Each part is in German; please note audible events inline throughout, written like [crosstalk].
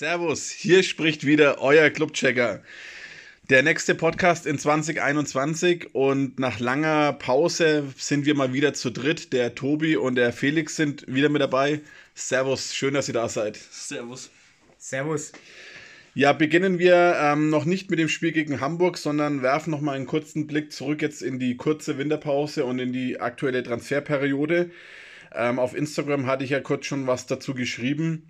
Servus, hier spricht wieder euer Clubchecker. Der nächste Podcast in 2021 und nach langer Pause sind wir mal wieder zu dritt. Der Tobi und der Felix sind wieder mit dabei. Servus, schön, dass ihr da seid. Servus. Servus. Ja, beginnen wir ähm, noch nicht mit dem Spiel gegen Hamburg, sondern werfen noch mal einen kurzen Blick zurück jetzt in die kurze Winterpause und in die aktuelle Transferperiode. Ähm, auf Instagram hatte ich ja kurz schon was dazu geschrieben.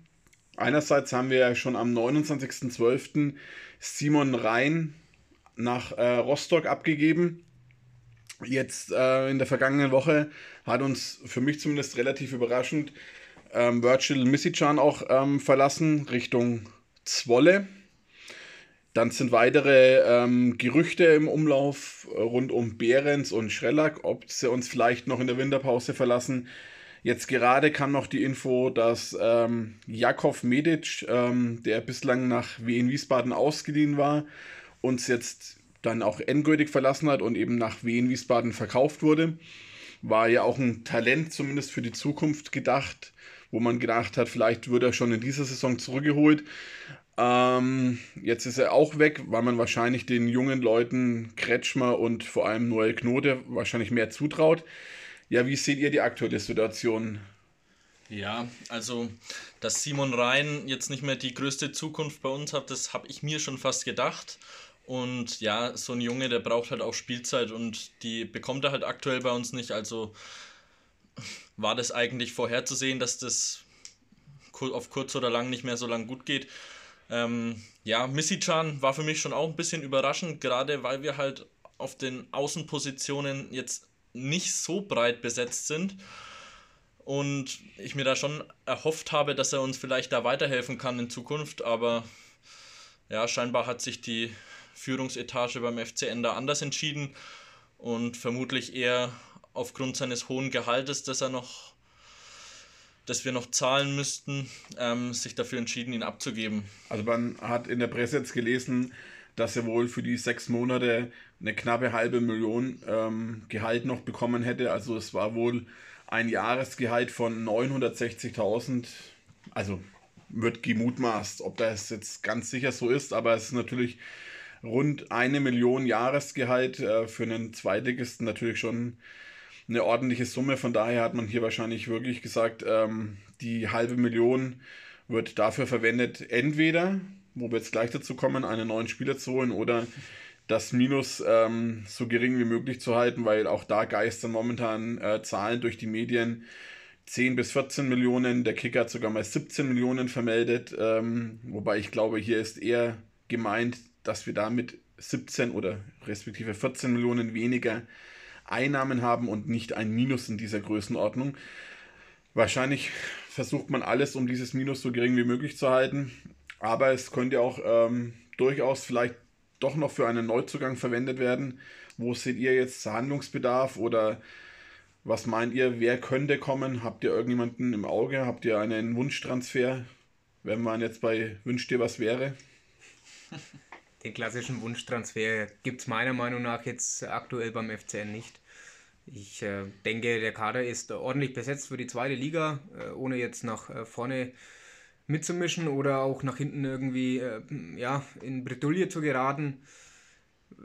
Einerseits haben wir ja schon am 29.12. Simon Rhein nach äh, Rostock abgegeben. Jetzt äh, in der vergangenen Woche hat uns für mich zumindest relativ überraschend ähm, Virgil Missicjan auch ähm, verlassen Richtung Zwolle. Dann sind weitere ähm, Gerüchte im Umlauf rund um Behrens und Schrellack, ob sie uns vielleicht noch in der Winterpause verlassen. Jetzt gerade kam noch die Info, dass ähm, Jakov Medic, ähm, der bislang nach Wien Wiesbaden ausgeliehen war, uns jetzt dann auch endgültig verlassen hat und eben nach Wien Wiesbaden verkauft wurde. War ja auch ein Talent zumindest für die Zukunft gedacht, wo man gedacht hat, vielleicht würde er schon in dieser Saison zurückgeholt. Ähm, jetzt ist er auch weg, weil man wahrscheinlich den jungen Leuten Kretschmer und vor allem Noel Knote wahrscheinlich mehr zutraut. Ja, wie seht ihr die aktuelle Situation? Ja, also, dass Simon Rhein jetzt nicht mehr die größte Zukunft bei uns hat, das habe ich mir schon fast gedacht. Und ja, so ein Junge, der braucht halt auch Spielzeit und die bekommt er halt aktuell bei uns nicht. Also war das eigentlich vorherzusehen, dass das auf kurz oder lang nicht mehr so lang gut geht. Ähm, ja, Missy-Chan war für mich schon auch ein bisschen überraschend, gerade weil wir halt auf den Außenpositionen jetzt nicht so breit besetzt sind. Und ich mir da schon erhofft habe, dass er uns vielleicht da weiterhelfen kann in Zukunft. Aber ja, scheinbar hat sich die Führungsetage beim FCN da anders entschieden und vermutlich eher aufgrund seines hohen Gehaltes, das er noch, das wir noch zahlen müssten, ähm, sich dafür entschieden, ihn abzugeben. Also man hat in der Presse jetzt gelesen, dass er wohl für die sechs Monate eine knappe halbe Million ähm, Gehalt noch bekommen hätte. Also es war wohl ein Jahresgehalt von 960.000. Also wird gemutmaßt, ob das jetzt ganz sicher so ist, aber es ist natürlich rund eine Million Jahresgehalt äh, für einen Zweitligisten natürlich schon eine ordentliche Summe. Von daher hat man hier wahrscheinlich wirklich gesagt, ähm, die halbe Million wird dafür verwendet, entweder wo wir jetzt gleich dazu kommen, einen neuen Spieler zu holen oder das Minus ähm, so gering wie möglich zu halten, weil auch da geistern momentan äh, Zahlen durch die Medien. 10 bis 14 Millionen, der Kicker hat sogar mal 17 Millionen vermeldet, ähm, wobei ich glaube, hier ist eher gemeint, dass wir damit 17 oder respektive 14 Millionen weniger Einnahmen haben und nicht ein Minus in dieser Größenordnung. Wahrscheinlich versucht man alles, um dieses Minus so gering wie möglich zu halten. Aber es könnte auch ähm, durchaus vielleicht doch noch für einen Neuzugang verwendet werden. Wo seht ihr jetzt Handlungsbedarf oder was meint ihr, wer könnte kommen? Habt ihr irgendjemanden im Auge? Habt ihr einen Wunschtransfer? Wenn man jetzt bei Wünscht dir was wäre? [laughs] Den klassischen Wunschtransfer gibt es meiner Meinung nach jetzt aktuell beim FCN nicht. Ich äh, denke, der Kader ist ordentlich besetzt für die zweite Liga, äh, ohne jetzt nach äh, vorne mitzumischen oder auch nach hinten irgendwie äh, ja, in Bredouille zu geraten.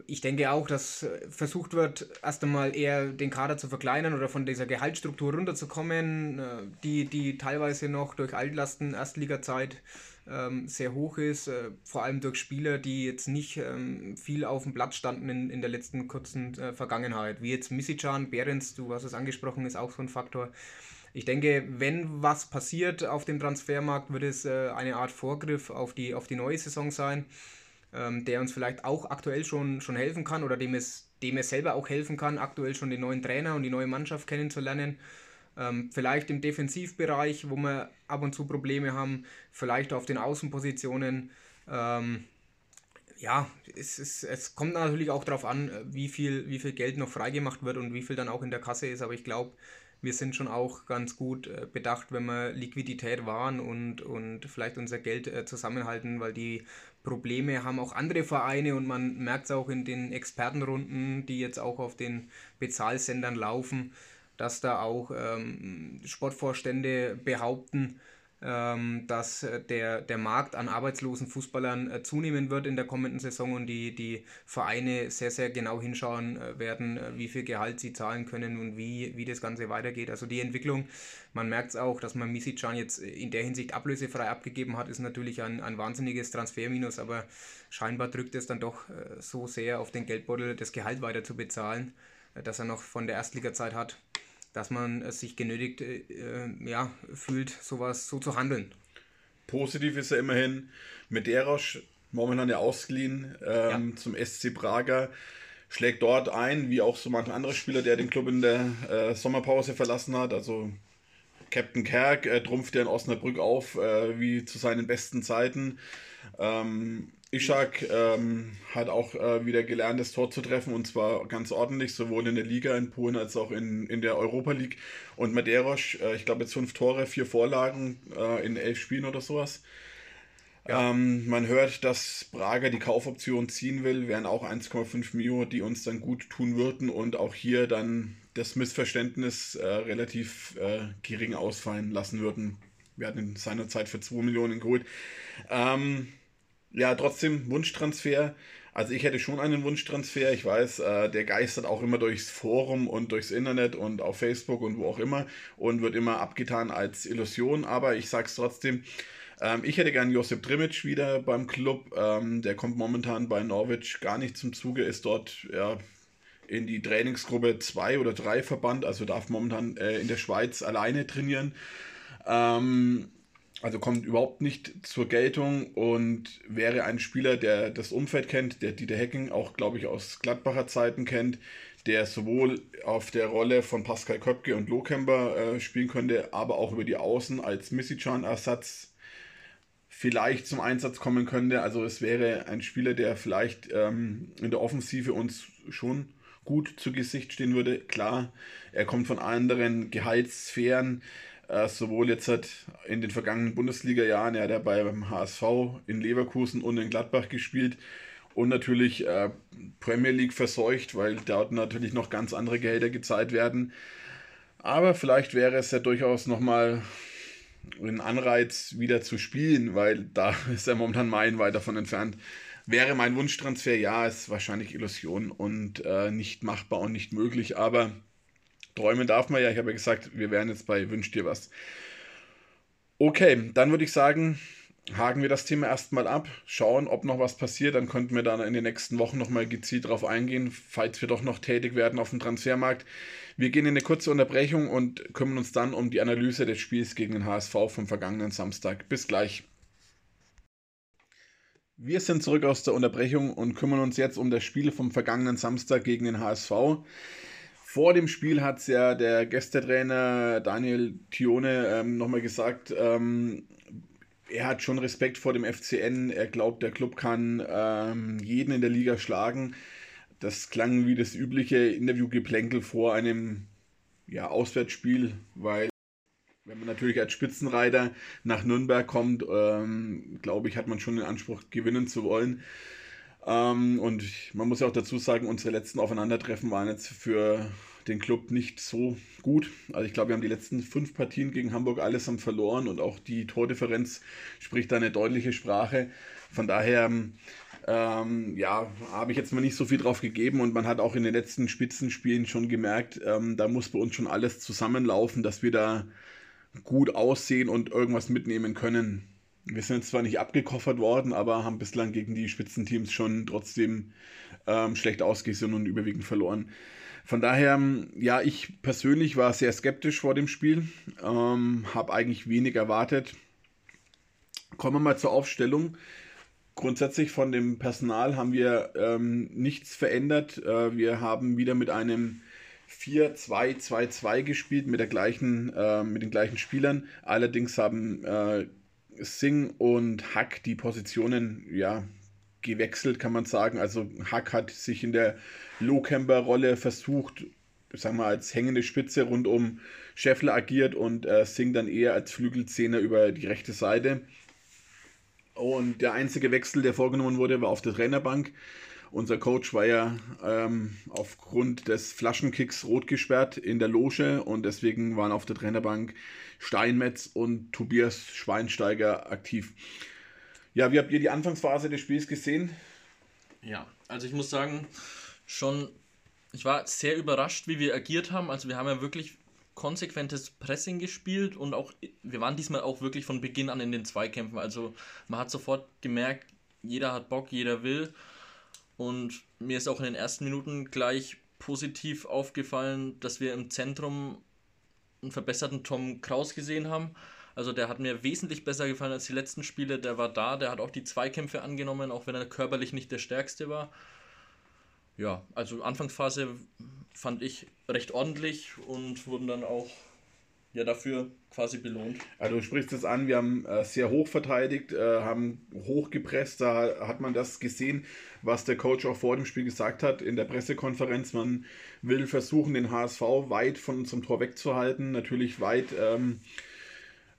Ich denke auch, dass äh, versucht wird, erst einmal eher den Kader zu verkleinern oder von dieser Gehaltsstruktur runterzukommen, äh, die, die teilweise noch durch Altlasten Erstligazeit ähm, sehr hoch ist, äh, vor allem durch Spieler, die jetzt nicht ähm, viel auf dem Platz standen in, in der letzten kurzen äh, Vergangenheit, wie jetzt Misicjan, Behrens, du hast es angesprochen, ist auch so ein Faktor. Ich denke, wenn was passiert auf dem Transfermarkt, wird es äh, eine Art Vorgriff auf die, auf die neue Saison sein, ähm, der uns vielleicht auch aktuell schon, schon helfen kann oder dem es, dem es selber auch helfen kann, aktuell schon den neuen Trainer und die neue Mannschaft kennenzulernen. Ähm, vielleicht im Defensivbereich, wo wir ab und zu Probleme haben, vielleicht auf den Außenpositionen. Ähm, ja, es, ist, es kommt natürlich auch darauf an, wie viel, wie viel Geld noch freigemacht wird und wie viel dann auch in der Kasse ist. Aber ich glaube, wir sind schon auch ganz gut äh, bedacht, wenn wir Liquidität wahren und, und vielleicht unser Geld äh, zusammenhalten, weil die Probleme haben auch andere Vereine und man merkt es auch in den Expertenrunden, die jetzt auch auf den Bezahlsendern laufen, dass da auch ähm, Sportvorstände behaupten, dass äh, der, der Markt an arbeitslosen Fußballern äh, zunehmen wird in der kommenden Saison und die, die Vereine sehr, sehr genau hinschauen äh, werden, wie viel Gehalt sie zahlen können und wie, wie das Ganze weitergeht. Also die Entwicklung, man merkt es auch, dass man Misicjan jetzt in der Hinsicht ablösefrei abgegeben hat, ist natürlich ein, ein wahnsinniges Transferminus, aber scheinbar drückt es dann doch so sehr auf den Geldbeutel, das Gehalt weiter zu bezahlen, dass er noch von der Erstliga-Zeit hat dass man sich genötigt äh, ja, fühlt, sowas so zu handeln. Positiv ist er immerhin mit Derosch, momentan ja ausgeliehen ähm, ja. zum SC Prager, schlägt dort ein, wie auch so manch anderer Spieler, der den Club in der äh, Sommerpause verlassen hat. Also Captain Kerk äh, trumpft ja in Osnabrück auf, äh, wie zu seinen besten Zeiten. Ähm, Ishak ähm, hat auch äh, wieder gelernt, das Tor zu treffen und zwar ganz ordentlich, sowohl in der Liga in Polen als auch in, in der Europa League. Und Madeiros, äh, ich glaube jetzt fünf Tore, vier Vorlagen äh, in elf Spielen oder sowas. Ja. Ähm, man hört, dass Braga die Kaufoption ziehen will, wären auch 1,5 Mio, die uns dann gut tun würden und auch hier dann das Missverständnis äh, relativ äh, gering ausfallen lassen würden. Wir hatten in seiner Zeit für 2 Millionen geholt. Ähm, ja, trotzdem Wunschtransfer. Also ich hätte schon einen Wunschtransfer. Ich weiß, äh, der geistert auch immer durchs Forum und durchs Internet und auf Facebook und wo auch immer und wird immer abgetan als Illusion. Aber ich sage es trotzdem. Ähm, ich hätte gern Josip Drimic wieder beim Club. Ähm, der kommt momentan bei Norwich gar nicht zum Zuge, ist dort ja, in die Trainingsgruppe 2 oder 3 verbannt, also darf momentan äh, in der Schweiz alleine trainieren. Ähm, also kommt überhaupt nicht zur Geltung und wäre ein Spieler, der das Umfeld kennt, der Dieter Hecking auch, glaube ich, aus Gladbacher Zeiten kennt, der sowohl auf der Rolle von Pascal Köpke und Lohkemper äh, spielen könnte, aber auch über die Außen als Missichan-Ersatz vielleicht zum Einsatz kommen könnte. Also es wäre ein Spieler, der vielleicht ähm, in der Offensive uns schon gut zu Gesicht stehen würde. Klar, er kommt von anderen Gehaltssphären. Äh, sowohl jetzt hat in den vergangenen Bundesliga-Jahren, er hat ja beim HSV in Leverkusen und in Gladbach gespielt und natürlich äh, Premier League verseucht, weil dort natürlich noch ganz andere Gehälter gezahlt werden. Aber vielleicht wäre es ja durchaus nochmal ein Anreiz, wieder zu spielen, weil da [laughs] ist er momentan meilenweit davon entfernt. Wäre mein Wunschtransfer, ja, ist wahrscheinlich Illusion und äh, nicht machbar und nicht möglich, aber Träumen darf man ja. Ich habe ja gesagt, wir wären jetzt bei Wünsch dir was. Okay, dann würde ich sagen, haken wir das Thema erstmal ab, schauen, ob noch was passiert. Dann könnten wir dann in den nächsten Wochen nochmal gezielt darauf eingehen, falls wir doch noch tätig werden auf dem Transfermarkt. Wir gehen in eine kurze Unterbrechung und kümmern uns dann um die Analyse des Spiels gegen den HSV vom vergangenen Samstag. Bis gleich. Wir sind zurück aus der Unterbrechung und kümmern uns jetzt um das Spiel vom vergangenen Samstag gegen den HSV. Vor dem Spiel hat es ja der Gästetrainer Daniel Tione ähm, nochmal gesagt, ähm, er hat schon Respekt vor dem FCN. Er glaubt, der Club kann ähm, jeden in der Liga schlagen. Das klang wie das übliche Interviewgeplänkel vor einem ja, Auswärtsspiel, weil wenn man natürlich als Spitzenreiter nach Nürnberg kommt, ähm, glaube ich, hat man schon den Anspruch, gewinnen zu wollen. Ähm, und man muss ja auch dazu sagen, unsere letzten Aufeinandertreffen waren jetzt für den Club nicht so gut. Also ich glaube, wir haben die letzten fünf Partien gegen Hamburg allesamt verloren und auch die Tordifferenz spricht da eine deutliche Sprache. Von daher, ähm, ja, habe ich jetzt mal nicht so viel drauf gegeben und man hat auch in den letzten Spitzenspielen schon gemerkt, ähm, da muss bei uns schon alles zusammenlaufen, dass wir da gut aussehen und irgendwas mitnehmen können. Wir sind zwar nicht abgekoffert worden, aber haben bislang gegen die Spitzenteams schon trotzdem ähm, schlecht ausgesehen und überwiegend verloren. Von daher, ja, ich persönlich war sehr skeptisch vor dem Spiel, ähm, habe eigentlich wenig erwartet. Kommen wir mal zur Aufstellung. Grundsätzlich von dem Personal haben wir ähm, nichts verändert. Äh, wir haben wieder mit einem 4-2-2-2 gespielt mit, der gleichen, äh, mit den gleichen Spielern. Allerdings haben äh, Singh und Hack die Positionen ja, gewechselt, kann man sagen. Also Hack hat sich in der Lohkemper-Rolle versucht, sagen wir als hängende Spitze rund um Scheffler agiert und äh, Singh dann eher als Flügelzehner über die rechte Seite. Und der einzige Wechsel, der vorgenommen wurde, war auf der Trainerbank. Unser Coach war ja ähm, aufgrund des Flaschenkicks rot gesperrt in der Loge und deswegen waren auf der Trainerbank Steinmetz und Tobias Schweinsteiger aktiv. Ja, wie habt ihr die Anfangsphase des Spiels gesehen? Ja, also ich muss sagen, schon, ich war sehr überrascht, wie wir agiert haben. Also wir haben ja wirklich konsequentes Pressing gespielt und auch, wir waren diesmal auch wirklich von Beginn an in den Zweikämpfen. Also man hat sofort gemerkt, jeder hat Bock, jeder will. Und mir ist auch in den ersten Minuten gleich positiv aufgefallen, dass wir im Zentrum einen verbesserten Tom Kraus gesehen haben. Also der hat mir wesentlich besser gefallen als die letzten Spiele. Der war da, der hat auch die Zweikämpfe angenommen, auch wenn er körperlich nicht der stärkste war. Ja, also Anfangsphase fand ich recht ordentlich und wurden dann auch ja dafür quasi belohnt. Also du sprichst es an, wir haben äh, sehr hoch verteidigt, äh, haben hoch gepresst, da hat man das gesehen, was der Coach auch vor dem Spiel gesagt hat in der Pressekonferenz. Man will versuchen, den HSV weit von unserem Tor wegzuhalten, natürlich weit ähm,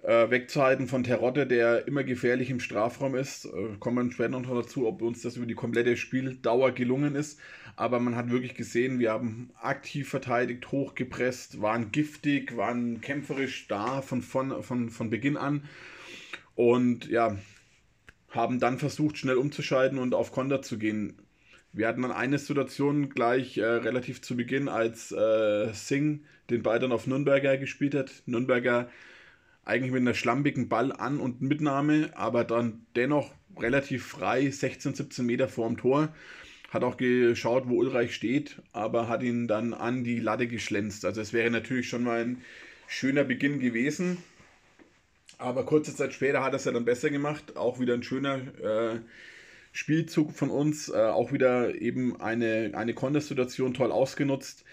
äh, wegzuhalten von Terotte, der immer gefährlich im Strafraum ist. Äh, kommen wir später noch dazu, ob uns das über die komplette Spieldauer gelungen ist aber man hat wirklich gesehen, wir haben aktiv verteidigt, hochgepresst, waren giftig, waren kämpferisch da von, von, von, von Beginn an und ja, haben dann versucht, schnell umzuschalten und auf Konter zu gehen. Wir hatten dann eine Situation gleich äh, relativ zu Beginn, als äh, Singh den Ball dann auf Nürnberger gespielt hat. Nürnberger eigentlich mit einer schlampigen Ball an und Mitnahme, aber dann dennoch relativ frei, 16, 17 Meter vor dem Tor hat auch geschaut, wo Ulreich steht, aber hat ihn dann an die Latte geschlänzt. Also es wäre natürlich schon mal ein schöner Beginn gewesen. Aber kurze Zeit später hat er es ja dann besser gemacht. Auch wieder ein schöner äh, Spielzug von uns. Äh, auch wieder eben eine, eine Kontersituation toll ausgenutzt.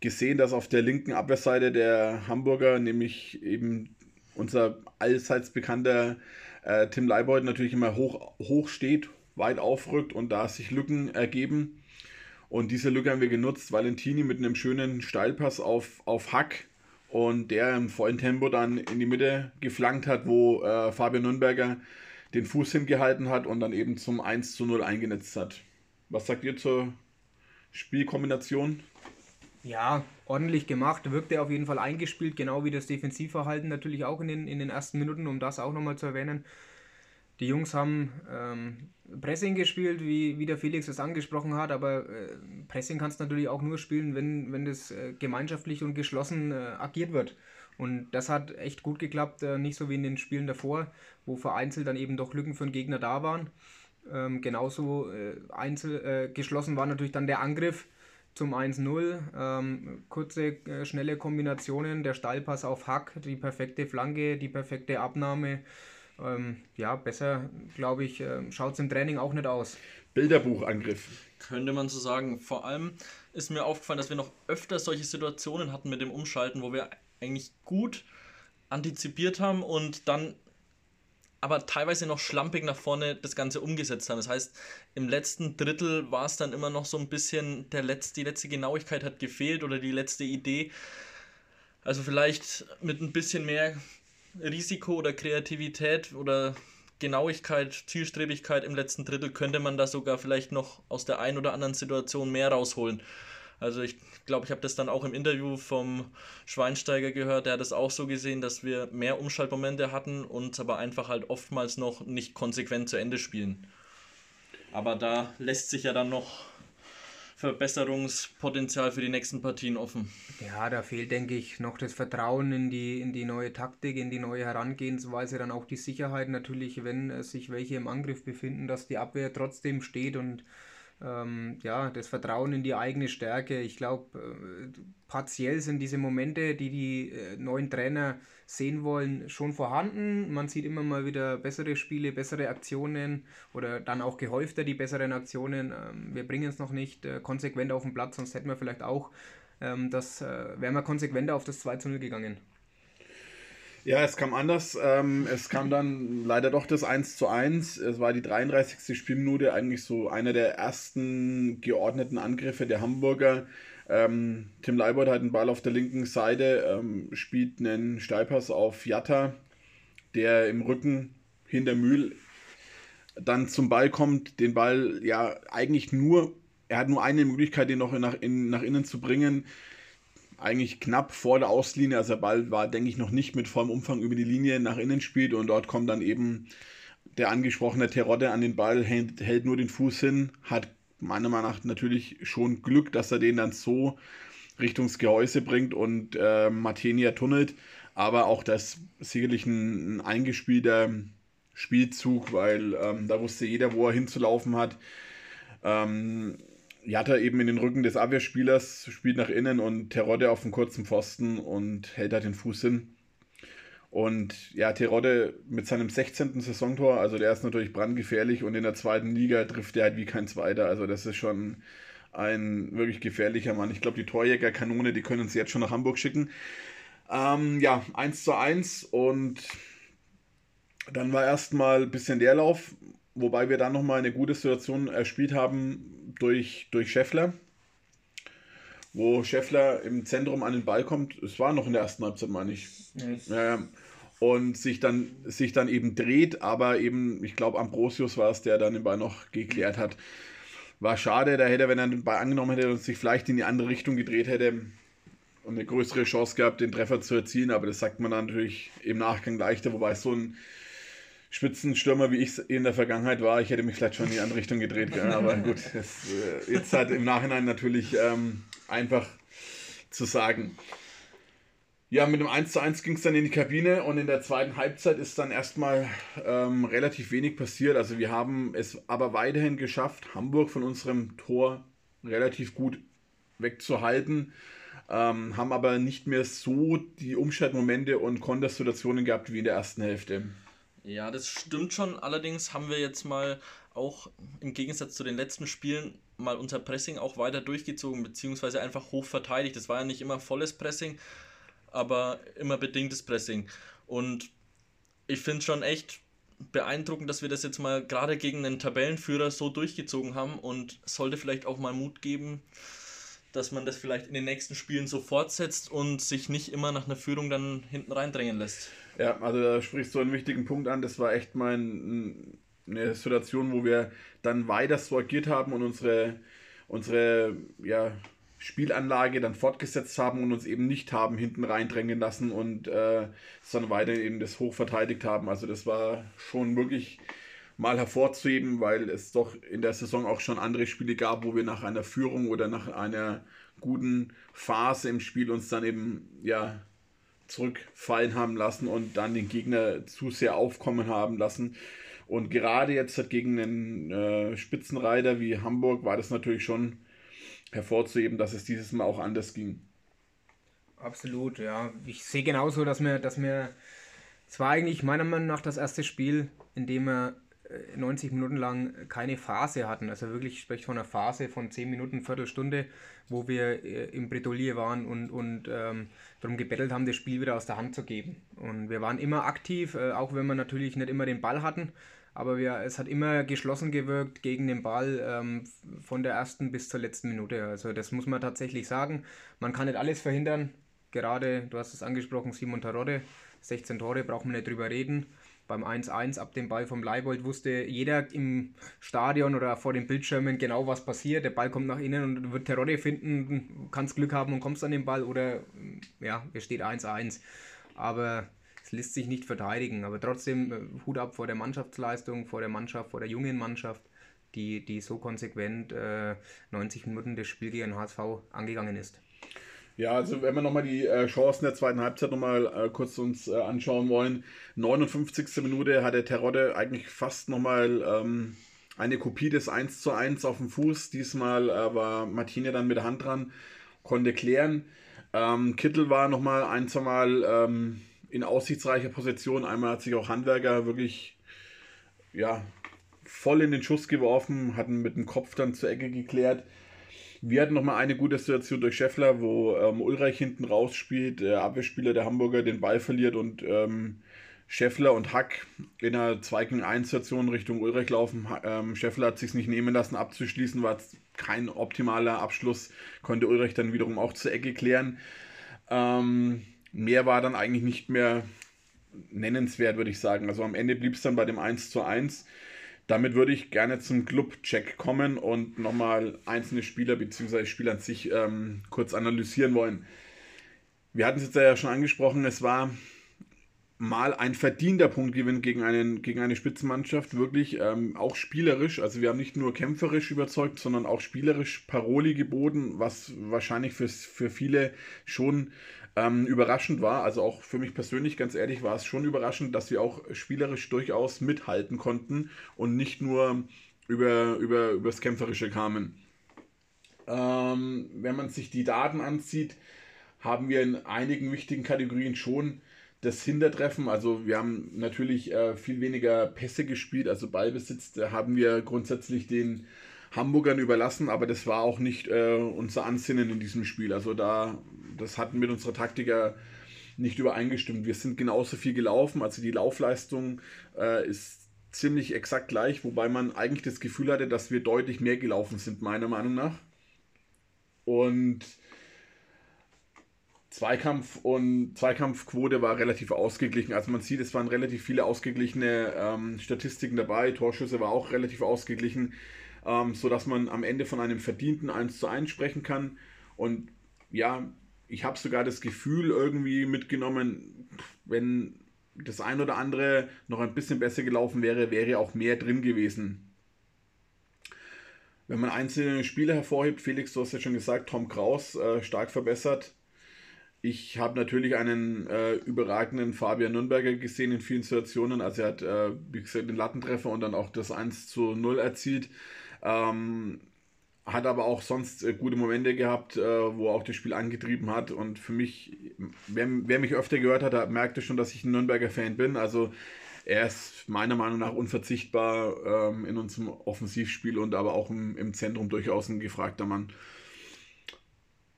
Gesehen, dass auf der linken Abwehrseite der Hamburger, nämlich eben unser allseits bekannter äh, Tim Leibold natürlich immer hoch, hoch steht, weit aufrückt und da sich Lücken ergeben. Und diese Lücke haben wir genutzt. Valentini mit einem schönen Steilpass auf, auf Hack und der im vollen Tempo dann in die Mitte geflankt hat, wo äh, Fabian Nürnberger den Fuß hingehalten hat und dann eben zum 1 zu 0 eingenetzt hat. Was sagt ihr zur Spielkombination? Ja, ordentlich gemacht, wirkte auf jeden Fall eingespielt, genau wie das Defensivverhalten natürlich auch in den, in den ersten Minuten, um das auch nochmal zu erwähnen. Die Jungs haben ähm, Pressing gespielt, wie, wie der Felix es angesprochen hat, aber äh, Pressing kannst du natürlich auch nur spielen, wenn, wenn das äh, gemeinschaftlich und geschlossen äh, agiert wird. Und das hat echt gut geklappt, äh, nicht so wie in den Spielen davor, wo vereinzelt dann eben doch Lücken für den Gegner da waren. Ähm, genauso äh, einzel, äh, geschlossen war natürlich dann der Angriff zum 1-0. Ähm, kurze, schnelle Kombinationen, der Steilpass auf Hack, die perfekte Flanke, die perfekte Abnahme ähm, ja, besser, glaube ich, äh, schaut es im Training auch nicht aus. Bilderbuchangriff. Könnte man so sagen. Vor allem ist mir aufgefallen, dass wir noch öfter solche Situationen hatten mit dem Umschalten, wo wir eigentlich gut antizipiert haben und dann aber teilweise noch schlampig nach vorne das Ganze umgesetzt haben. Das heißt, im letzten Drittel war es dann immer noch so ein bisschen, der letzte, die letzte Genauigkeit hat gefehlt oder die letzte Idee. Also vielleicht mit ein bisschen mehr Risiko oder Kreativität oder Genauigkeit, Zielstrebigkeit im letzten Drittel könnte man da sogar vielleicht noch aus der einen oder anderen Situation mehr rausholen. Also ich glaube, ich habe das dann auch im Interview vom Schweinsteiger gehört, der hat es auch so gesehen, dass wir mehr Umschaltmomente hatten und aber einfach halt oftmals noch nicht konsequent zu Ende spielen. Aber da lässt sich ja dann noch Verbesserungspotenzial für die nächsten Partien offen. Ja, da fehlt, denke ich, noch das Vertrauen in die, in die neue Taktik, in die neue Herangehensweise, dann auch die Sicherheit natürlich, wenn sich welche im Angriff befinden, dass die Abwehr trotzdem steht und ähm, ja, das Vertrauen in die eigene Stärke. Ich glaube, äh, partiell sind diese Momente, die die äh, neuen Trainer sehen wollen, schon vorhanden. Man sieht immer mal wieder bessere Spiele, bessere Aktionen oder dann auch gehäufter die besseren Aktionen. Ähm, wir bringen es noch nicht äh, konsequent auf den Platz, sonst hätten wir vielleicht auch ähm, das, äh, wären wir konsequenter auf das 2 zu 0 gegangen. Ja, es kam anders. Ähm, es kam dann leider doch das 1 zu 1. Es war die 33. Spielminute, eigentlich so einer der ersten geordneten Angriffe der Hamburger. Ähm, Tim Leibold hat den Ball auf der linken Seite, ähm, spielt einen Steilpass auf Jatta, der im Rücken hinter Mühl dann zum Ball kommt, den Ball ja eigentlich nur, er hat nur eine Möglichkeit, den noch nach, in, nach innen zu bringen. Eigentlich knapp vor der Auslinie, also der Ball war, denke ich, noch nicht mit vollem Umfang über die Linie nach innen spielt und dort kommt dann eben der angesprochene Terodde an den Ball, hält, hält nur den Fuß hin, hat meiner Meinung nach natürlich schon Glück, dass er den dann so Richtungs Gehäuse bringt und äh, Martenia tunnelt. Aber auch das sicherlich ein, ein eingespielter Spielzug, weil ähm, da wusste jeder, wo er hinzulaufen hat. Ähm, Jatta eben in den Rücken des Abwehrspielers, spielt nach innen und Terodde auf dem kurzen Pfosten und hält da den Fuß hin. Und ja, Terodde mit seinem 16. Saisontor, also der ist natürlich brandgefährlich und in der zweiten Liga trifft er halt wie kein Zweiter. Also das ist schon ein wirklich gefährlicher Mann. Ich glaube, die Torjägerkanone, die können uns jetzt schon nach Hamburg schicken. Ähm, ja, 1 zu 1 und dann war erstmal ein bisschen Leerlauf, wobei wir dann nochmal eine gute Situation erspielt haben durch, durch Scheffler wo Scheffler im Zentrum an den Ball kommt. Es war noch in der ersten Halbzeit, meine ich. Ja, und sich dann, sich dann eben dreht, aber eben, ich glaube, Ambrosius war es, der dann den Ball noch geklärt hat. War schade, da hätte wenn er den Ball angenommen hätte und sich vielleicht in die andere Richtung gedreht hätte, und eine größere Chance gehabt, den Treffer zu erzielen, aber das sagt man dann natürlich im Nachgang leichter, wobei so ein Spitzenstürmer, wie ich es in der Vergangenheit war, ich hätte mich vielleicht schon in die andere Richtung gedreht, gell? aber [laughs] gut, das, äh, jetzt halt im Nachhinein natürlich ähm, einfach zu sagen. Ja, mit dem 1 zu 1 ging es dann in die Kabine und in der zweiten Halbzeit ist dann erstmal ähm, relativ wenig passiert. Also wir haben es aber weiterhin geschafft, Hamburg von unserem Tor relativ gut wegzuhalten, ähm, haben aber nicht mehr so die Umschaltmomente und Kontersituationen gehabt wie in der ersten Hälfte. Ja, das stimmt schon. Allerdings haben wir jetzt mal auch im Gegensatz zu den letzten Spielen mal unser Pressing auch weiter durchgezogen, beziehungsweise einfach hoch verteidigt. Das war ja nicht immer volles Pressing, aber immer bedingtes Pressing. Und ich finde es schon echt beeindruckend, dass wir das jetzt mal gerade gegen einen Tabellenführer so durchgezogen haben und sollte vielleicht auch mal Mut geben, dass man das vielleicht in den nächsten Spielen so fortsetzt und sich nicht immer nach einer Führung dann hinten reindrängen lässt. Ja, also da sprichst du einen wichtigen Punkt an. Das war echt mal eine Situation, wo wir dann weiter so agiert haben und unsere, unsere ja, Spielanlage dann fortgesetzt haben und uns eben nicht haben hinten reindrängen lassen und äh, sondern weiter eben das hoch verteidigt haben. Also das war schon wirklich mal hervorzuheben, weil es doch in der Saison auch schon andere Spiele gab, wo wir nach einer Führung oder nach einer guten Phase im Spiel uns dann eben ja zurückfallen haben lassen und dann den Gegner zu sehr aufkommen haben lassen. Und gerade jetzt gegen einen äh, Spitzenreiter wie Hamburg war das natürlich schon hervorzuheben, dass es dieses Mal auch anders ging. Absolut, ja. Ich sehe genauso, dass wir, dass wir, es war eigentlich meiner Meinung nach das erste Spiel, in dem wir 90 äh, Minuten lang keine Phase hatten. Also wirklich, ich spreche von einer Phase von 10 Minuten, Viertelstunde, wo wir äh, im Bretolier waren und, und ähm, darum gebettelt haben, das Spiel wieder aus der Hand zu geben. Und wir waren immer aktiv, äh, auch wenn wir natürlich nicht immer den Ball hatten aber wir, es hat immer geschlossen gewirkt gegen den Ball ähm, von der ersten bis zur letzten Minute. Also das muss man tatsächlich sagen. Man kann nicht alles verhindern. Gerade, du hast es angesprochen, Simon Tarodde, 16 Tore, braucht man nicht drüber reden. Beim 1-1 ab dem Ball vom Leibold wusste jeder im Stadion oder vor den Bildschirmen genau, was passiert. Der Ball kommt nach innen und wird Terodde finden, kannst Glück haben und kommst an den Ball oder ja, es steht 1-1. Aber es lässt sich nicht verteidigen, aber trotzdem äh, Hut ab vor der Mannschaftsleistung, vor der Mannschaft, vor der jungen Mannschaft, die, die so konsequent äh, 90 Minuten das Spiel gegen HSV angegangen ist. Ja, also wenn wir nochmal die äh, Chancen der zweiten Halbzeit nochmal äh, kurz uns äh, anschauen wollen. 59. Minute hat der Terodde eigentlich fast nochmal ähm, eine Kopie des 1 zu 1 auf dem Fuß. Diesmal äh, war Martine dann mit der Hand dran, konnte klären. Ähm, Kittel war nochmal ein, zwei Mal ähm, in aussichtsreicher Position. Einmal hat sich auch Handwerker wirklich ja, voll in den Schuss geworfen, hatten mit dem Kopf dann zur Ecke geklärt. Wir hatten nochmal eine gute Situation durch Scheffler, wo ähm, Ulreich hinten rausspielt, der Abwehrspieler der Hamburger den Ball verliert und ähm, Scheffler und Hack in einer 2 gegen 1 Situation Richtung Ulreich laufen. Ähm, Scheffler hat sich nicht nehmen lassen abzuschließen, war kein optimaler Abschluss, konnte Ulreich dann wiederum auch zur Ecke klären. Ähm, mehr war dann eigentlich nicht mehr nennenswert, würde ich sagen. Also am Ende blieb es dann bei dem 1 zu 1. damit würde ich gerne zum Club-Check kommen und nochmal einzelne Spieler bzw. Spieler an sich ähm, kurz analysieren wollen. Wir hatten es jetzt ja schon angesprochen, es war mal ein verdienter Punktgewinn gegen, einen, gegen eine Spitzenmannschaft, wirklich ähm, auch spielerisch. Also wir haben nicht nur kämpferisch überzeugt, sondern auch spielerisch Paroli geboten, was wahrscheinlich für, für viele schon ähm, überraschend war. Also auch für mich persönlich, ganz ehrlich, war es schon überraschend, dass wir auch spielerisch durchaus mithalten konnten und nicht nur über, über, über das Kämpferische kamen. Ähm, wenn man sich die Daten ansieht, haben wir in einigen wichtigen Kategorien schon das Hintertreffen. Also wir haben natürlich äh, viel weniger Pässe gespielt, also Ballbesitz haben wir grundsätzlich den Hamburgern überlassen, aber das war auch nicht äh, unser Ansinnen in diesem Spiel. Also da, das hatten mit unserer Taktiker nicht übereingestimmt. Wir sind genauso viel gelaufen, also die Laufleistung äh, ist ziemlich exakt gleich, wobei man eigentlich das Gefühl hatte, dass wir deutlich mehr gelaufen sind, meiner Meinung nach. Und Zweikampf und Zweikampfquote war relativ ausgeglichen. Also man sieht, es waren relativ viele ausgeglichene ähm, Statistiken dabei. Torschüsse war auch relativ ausgeglichen, ähm, sodass man am Ende von einem verdienten 1 zu 1 sprechen kann. Und ja, ich habe sogar das Gefühl irgendwie mitgenommen, wenn das ein oder andere noch ein bisschen besser gelaufen wäre, wäre auch mehr drin gewesen. Wenn man einzelne Spiele hervorhebt, Felix, du hast ja schon gesagt, Tom Kraus äh, stark verbessert. Ich habe natürlich einen äh, überragenden Fabian Nürnberger gesehen in vielen Situationen. Also er hat, äh, wie gesagt, den Lattentreffer und dann auch das 1 zu 0 erzielt. Ähm, hat aber auch sonst äh, gute Momente gehabt, äh, wo er auch das Spiel angetrieben hat. Und für mich, wer, wer mich öfter gehört hat, merkte schon, dass ich ein Nürnberger Fan bin. Also er ist meiner Meinung nach unverzichtbar ähm, in unserem Offensivspiel und aber auch im, im Zentrum durchaus ein gefragter Mann.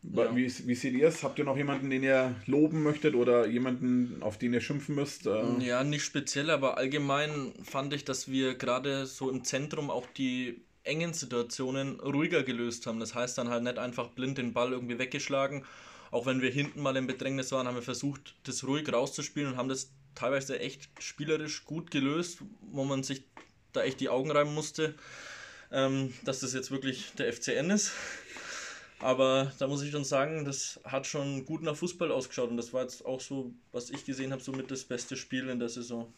Ja. Wie, wie seht ihr es? Habt ihr noch jemanden, den ihr loben möchtet oder jemanden, auf den ihr schimpfen müsst? Äh? Ja, nicht speziell, aber allgemein fand ich, dass wir gerade so im Zentrum auch die engen Situationen ruhiger gelöst haben. Das heißt dann halt nicht einfach blind den Ball irgendwie weggeschlagen. Auch wenn wir hinten mal im Bedrängnis waren, haben wir versucht, das ruhig rauszuspielen und haben das teilweise echt spielerisch gut gelöst, wo man sich da echt die Augen reiben musste, ähm, dass das jetzt wirklich der FCN ist. Aber da muss ich schon sagen, das hat schon gut nach Fußball ausgeschaut und das war jetzt auch so, was ich gesehen habe, somit das beste Spiel in der Saison.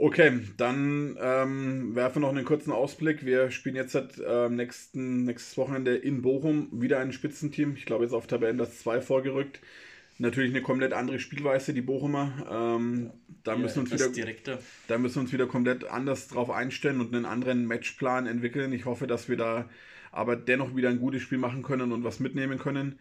Okay, dann ähm, werfen wir noch einen kurzen Ausblick. Wir spielen jetzt seit äh, nächsten, nächstes Wochenende in Bochum wieder ein Spitzenteam. Ich glaube, jetzt auf Tabellen das 2 vorgerückt. Natürlich eine komplett andere Spielweise, die Bochumer. Ähm, da, ja, müssen wir uns wieder, direkter. da müssen wir uns wieder komplett anders drauf einstellen und einen anderen Matchplan entwickeln. Ich hoffe, dass wir da aber dennoch wieder ein gutes Spiel machen können und was mitnehmen können.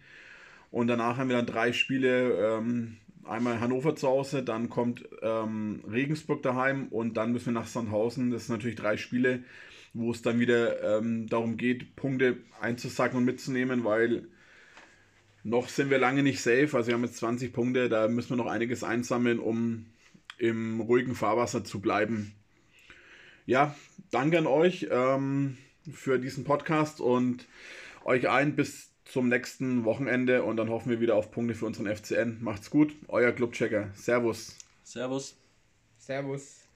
Und danach haben wir dann drei Spiele. Ähm, einmal Hannover zu Hause, dann kommt ähm, Regensburg daheim und dann müssen wir nach Sandhausen. Das sind natürlich drei Spiele, wo es dann wieder ähm, darum geht, Punkte einzusacken und mitzunehmen, weil noch sind wir lange nicht safe. Also wir haben jetzt 20 Punkte, da müssen wir noch einiges einsammeln, um im ruhigen Fahrwasser zu bleiben. Ja, danke an euch. Ähm, für diesen Podcast und euch ein bis zum nächsten Wochenende und dann hoffen wir wieder auf Punkte für unseren FCN. Macht's gut, euer Clubchecker. Servus. Servus. Servus.